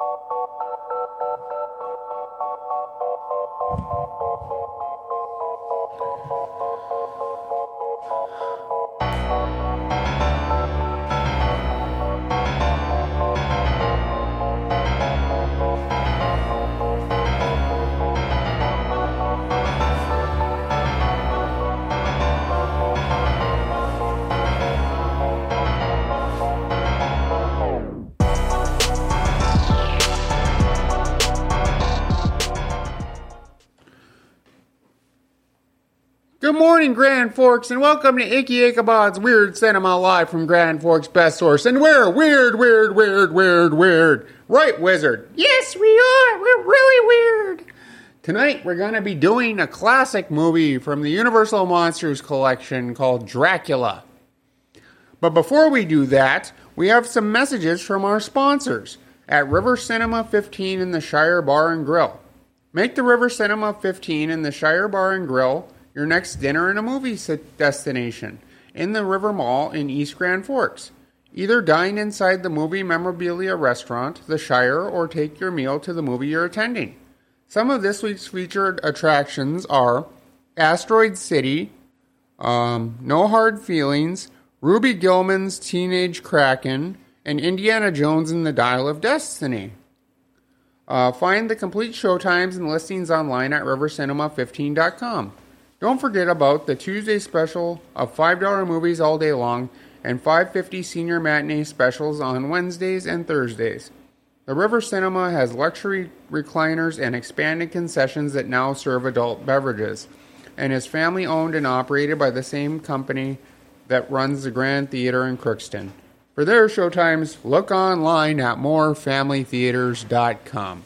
you Good morning, Grand Forks, and welcome to Icky Ichabod's Weird Cinema live from Grand Forks Best Source. And we're weird, weird, weird, weird, weird. Right, Wizard? Yes, we are. We're really weird. Tonight, we're going to be doing a classic movie from the Universal Monsters collection called Dracula. But before we do that, we have some messages from our sponsors at River Cinema 15 in the Shire Bar and Grill. Make the River Cinema 15 in the Shire Bar and Grill your next dinner and a movie destination in the River Mall in East Grand Forks. Either dine inside the movie memorabilia restaurant, the Shire, or take your meal to the movie you're attending. Some of this week's featured attractions are Asteroid City, um, No Hard Feelings, Ruby Gillman's Teenage Kraken, and Indiana Jones and the Dial of Destiny. Uh, find the complete showtimes and listings online at rivercinema15.com. Don't forget about the Tuesday special of $5 movies all day long and 550 senior matinee specials on Wednesdays and Thursdays. The River Cinema has luxury recliners and expanded concessions that now serve adult beverages and is family owned and operated by the same company that runs the Grand Theater in Crookston. For their showtimes, look online at morefamilytheaters.com.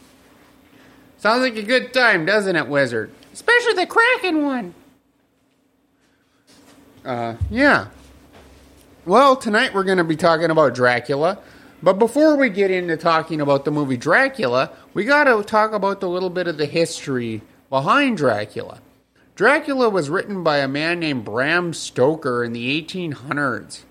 Sounds like a good time, doesn't it, Wizard? Especially the Kraken one. Uh, yeah. Well, tonight we're going to be talking about Dracula. But before we get into talking about the movie Dracula, we got to talk about the little bit of the history behind Dracula. Dracula was written by a man named Bram Stoker in the 1800s.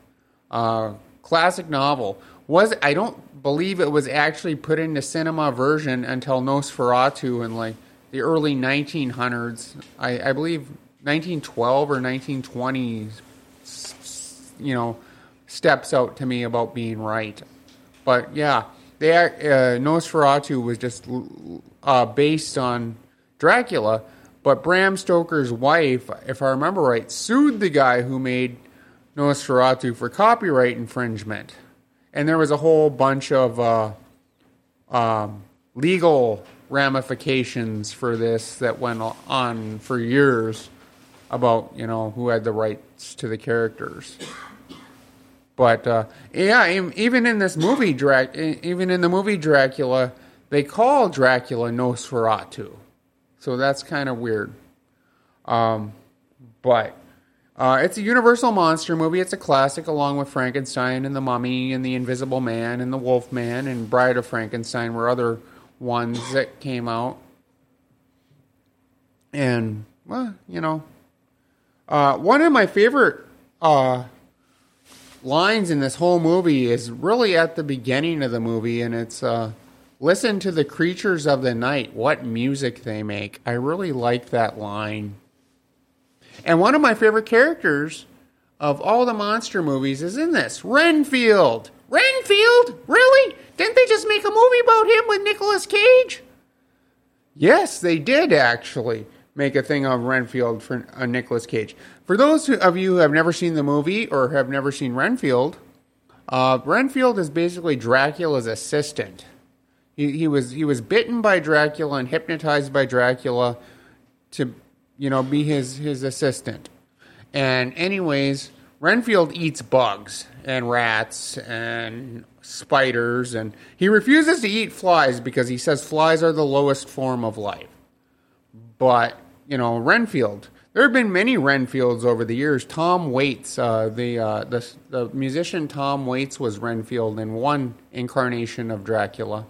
Uh, classic novel. Was I don't believe it was actually put into cinema version until Nosferatu in like the early 1900s. I, I believe 1912 or 1920, you know, steps out to me about being right. But yeah, they uh, Nosferatu was just uh, based on Dracula, but Bram Stoker's wife, if I remember right, sued the guy who made Nosferatu for copyright infringement, and there was a whole bunch of uh, um, legal ramifications for this that went on for years about you know who had the rights to the characters. But uh, yeah, even in this movie, even in the movie Dracula, they call Dracula Nosferatu, so that's kind of weird. Um, but uh, it's a Universal monster movie. It's a classic, along with Frankenstein and the Mummy and the Invisible Man and the Wolf Man and Bride of Frankenstein were other ones that came out. And well, you know, uh, one of my favorite uh, lines in this whole movie is really at the beginning of the movie, and it's uh, listen to the creatures of the night, what music they make. I really like that line. And one of my favorite characters of all the monster movies is in this Renfield. Renfield? Really? Didn't they just make a movie about him with Nicolas Cage? Yes, they did actually make a thing of Renfield for uh, Nicolas Cage. For those of you who have never seen the movie or have never seen Renfield, uh, Renfield is basically Dracula's assistant. He, he was he was bitten by Dracula and hypnotized by Dracula to you know be his his assistant. And anyways, Renfield eats bugs and rats and spiders and he refuses to eat flies because he says flies are the lowest form of life. But you know, Renfield. There have been many Renfields over the years. Tom Waits, uh, the, uh, the the musician Tom Waits, was Renfield in one incarnation of Dracula,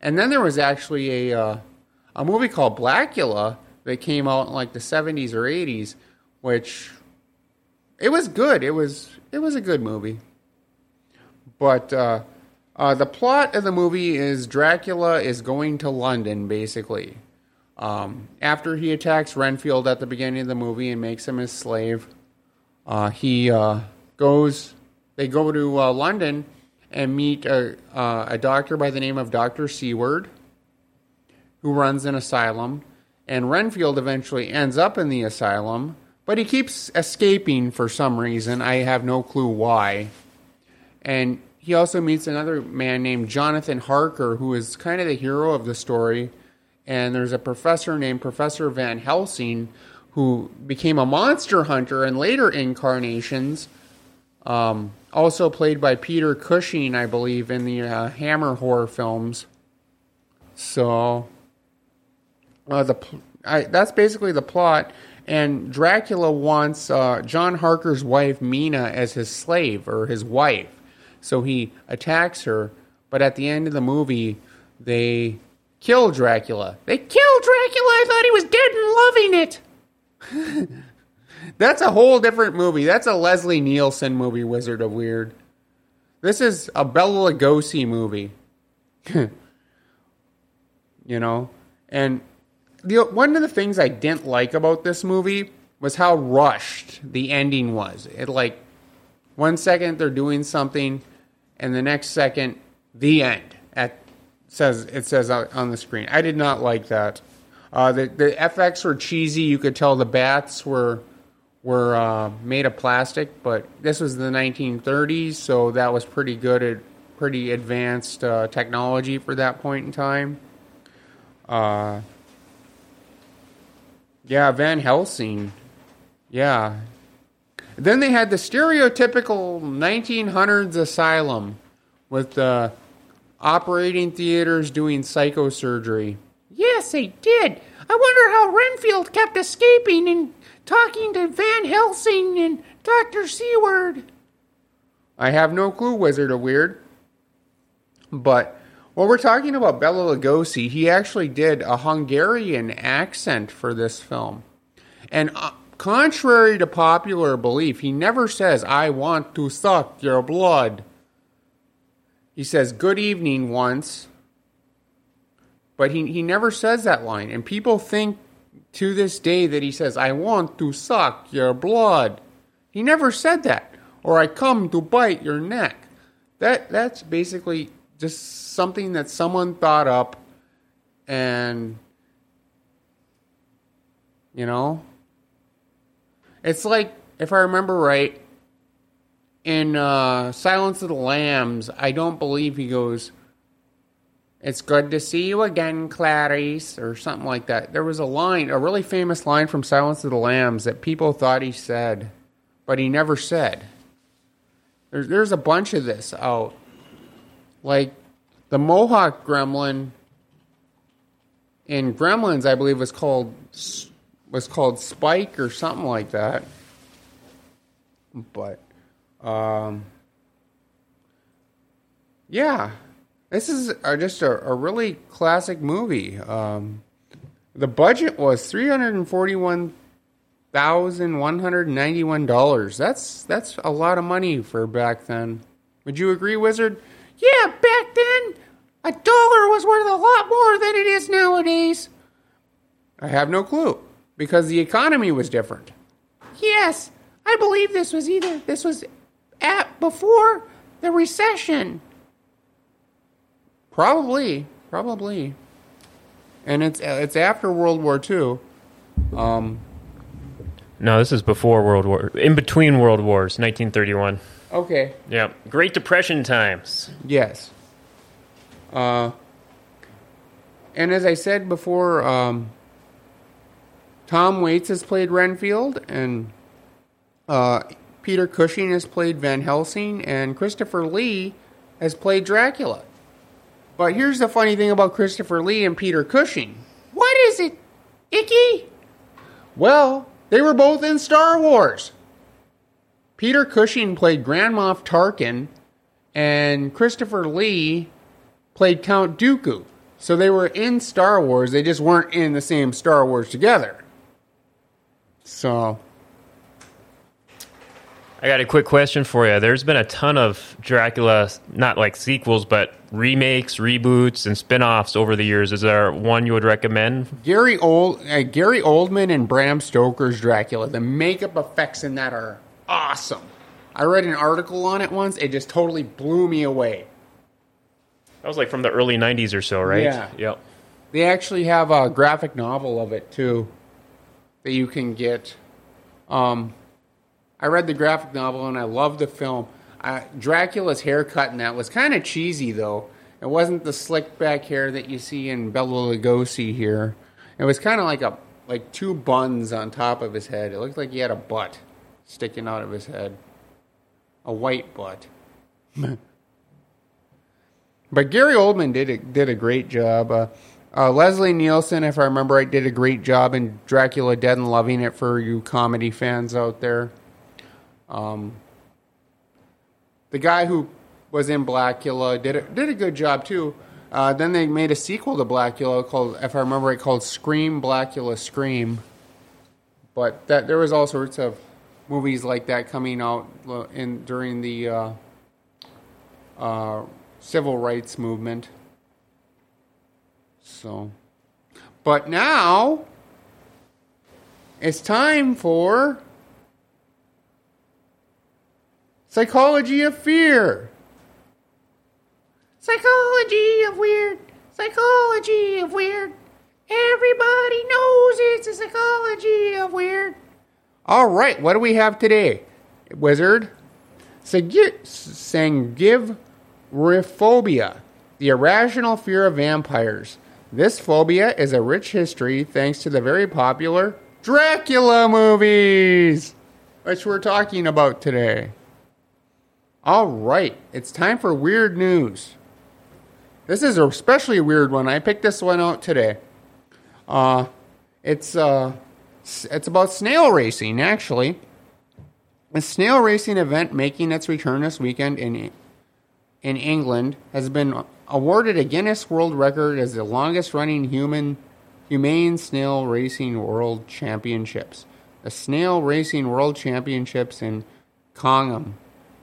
and then there was actually a uh, a movie called Blacula that came out in like the seventies or eighties, which it was good. It was it was a good movie, but uh, Uh, the plot of the movie is Dracula is going to London, basically. Um, after he attacks Renfield at the beginning of the movie and makes him his slave, uh, he uh, goes. They go to uh, London and meet a, uh, a doctor by the name of Doctor Seward, who runs an asylum. And Renfield eventually ends up in the asylum, but he keeps escaping for some reason. I have no clue why. And he also meets another man named Jonathan Harker, who is kind of the hero of the story. And there's a professor named Professor Van Helsing, who became a monster hunter in later incarnations. Um, also played by Peter Cushing, I believe, in the uh, Hammer horror films. So, uh, the I, that's basically the plot. And Dracula wants uh, John Harker's wife Mina as his slave or his wife. So he attacks her, but at the end of the movie, they kill Dracula. They kill Dracula. I thought he was dead and loving it. That's a whole different movie. That's a Leslie Nielsen movie, Wizard of Weird. This is a Bela Lugosi movie. you know? And the, one of the things I didn't like about this movie was how rushed the ending was. It like one second they're doing something, and the next second the end. Says it says on the screen. I did not like that. Uh, the the FX were cheesy. You could tell the bats were were uh, made of plastic, but this was the 1930s, so that was pretty good at pretty advanced uh, technology for that point in time. Uh, yeah, Van Helsing. Yeah. Then they had the stereotypical 1900s asylum with the operating theaters doing psychosurgery. Yes, they did. I wonder how Renfield kept escaping and talking to Van Helsing and Dr. Seward. I have no clue, Wizard of Weird. But when we're talking about Bela Lugosi, he actually did a Hungarian accent for this film. And uh, contrary to popular belief, he never says, I want to suck your blood. He says, Good evening once. But he, he never says that line. And people think to this day that he says, I want to suck your blood. He never said that. Or I come to bite your neck. That that's basically just something that someone thought up and you know it's like if I remember right in uh, Silence of the Lambs, I don't believe he goes it's good to see you again, Clarice, or something like that. There was a line, a really famous line from Silence of the Lambs that people thought he said, but he never said. There's, there's a bunch of this out. Like the Mohawk Gremlin in Gremlins, I believe was called was called Spike or something like that. But um, yeah, this is just a, a, really classic movie. Um, the budget was three hundred and forty-one thousand one hundred ninety-one dollars. That's that's a lot of money for back then. Would you agree, Wizard? Yeah, back then a dollar was worth a lot more than it is nowadays. I have no clue because the economy was different. Yes, I believe this was either this was at before the recession. Probably, probably. And it's it's after World War II. Um, no, this is before World War, in between World Wars, 1931. Okay. Yeah, Great Depression times. Yes. Uh, and as I said before, um, Tom Waits has played Renfield, and uh, Peter Cushing has played Van Helsing, and Christopher Lee has played Dracula. But here's the funny thing about Christopher Lee and Peter Cushing. What is it, Icky? Well, they were both in Star Wars. Peter Cushing played Grand Moff Tarkin, and Christopher Lee played Count Dooku. So they were in Star Wars, they just weren't in the same Star Wars together. So. I got a quick question for you. There's been a ton of Dracula, not like sequels, but remakes, reboots, and spin-offs over the years. Is there one you would recommend? Gary Old uh, Gary Oldman and Bram Stoker's Dracula. The makeup effects in that are awesome. I read an article on it once. It just totally blew me away. That was like from the early '90s or so, right? Yeah. Yep. They actually have a graphic novel of it too that you can get. Um, I read the graphic novel and I loved the film. Uh, Dracula's haircut in that was kind of cheesy though. It wasn't the slick back hair that you see in Bela Lugosi here. It was kind of like a like two buns on top of his head. It looked like he had a butt sticking out of his head, a white butt. But Gary Oldman did a, did a great job. Uh, uh, Leslie Nielsen, if I remember right, did a great job in Dracula Dead and Loving It for you comedy fans out there. Um, the guy who was in Blacula did a, did a good job too. Uh, then they made a sequel to Blacula called, if I remember right, called Scream Blacula Scream. But that there was all sorts of movies like that coming out uh, in during the uh, uh, civil rights movement. So, but now it's time for Psychology of Fear. Psychology of weird. Psychology of weird. Everybody knows it's a psychology of weird. All right, what do we have today, Wizard? Sanguivoriphobia, the irrational fear of vampires. This phobia is a rich history thanks to the very popular Dracula movies, which we're talking about today. All right, it's time for weird news. This is a especially weird one. I picked this one out today. Uh, it's uh, it's about snail racing, actually. A snail racing event making its return this weekend in in England has been awarded a Guinness World Record as the longest running human humane snail racing world championships. The snail racing world championships in Congham,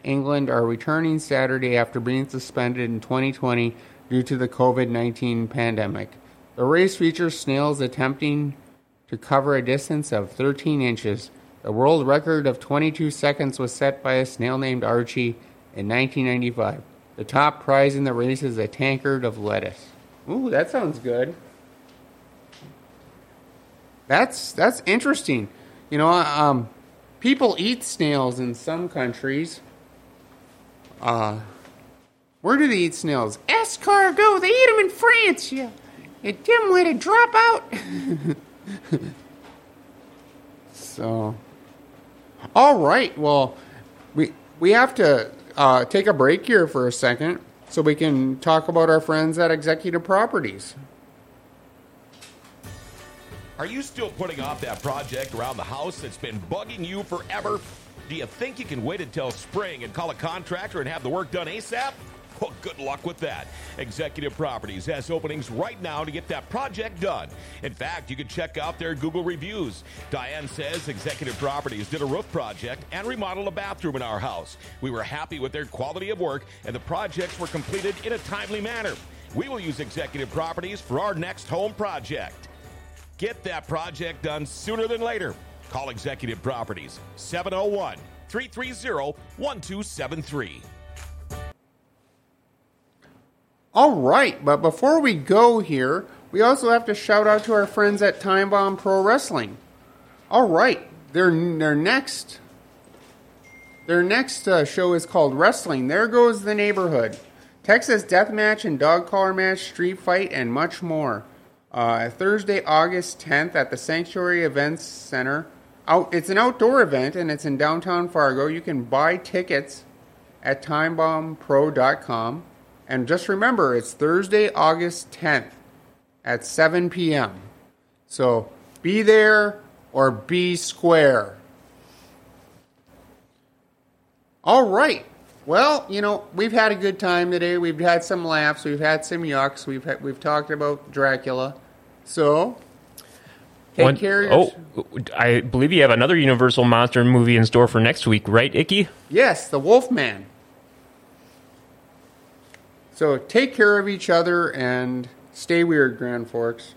England are returning Saturday after being suspended in 2020 due to the COVID-19 pandemic. The race features snails attempting to cover a distance of 13 inches. The world record of 22 seconds was set by a snail named Archie in 1995. The top prize in the race is a tankard of lettuce. Ooh, that sounds good. That's that's interesting. You know, um, people eat snails in some countries. Uh, where do they eat snails? Escargot. They eat them in France. Yeah. A to drop out. So, all right. Well, we we have to uh, take a break here for a second so we can talk about our friends at Executive Properties. Are you still putting off that project around the house that's been bugging you forever? Do you think you can wait until spring and call a contractor and have the work done ASAP? Well, good luck with that. Executive Properties has openings right now to get that project done. In fact, you can check out their Google reviews. Diane says Executive Properties did a roof project and remodeled a bathroom in our house. We were happy with their quality of work, and the projects were completed in a timely manner. We will use Executive Properties for our next home project. Get that project done sooner than later. Call Executive Properties 701 330 1273. All right, but before we go here, we also have to shout out to our friends at Time Bomb Pro Wrestling. All right, their their next their next uh, show is called Wrestling. There goes the neighborhood. Texas Death Match and Dog Collar Match, Street Fight, and much more. Uh, Thursday, August 10th at the Sanctuary Events Center. Out, it's an outdoor event and it's in downtown Fargo. You can buy tickets at timebombpro.com. And just remember, it's Thursday, August 10th at 7 p.m. So be there or be square. All right. Well, you know, we've had a good time today. We've had some laughs. We've had some yucks. We've we've talked about Dracula. So, one, carriers. Oh, I believe you have another Universal monster movie in store for next week, right, Icky? Yes, The Wolfman. So take care of each other and stay weird, Grand Forks.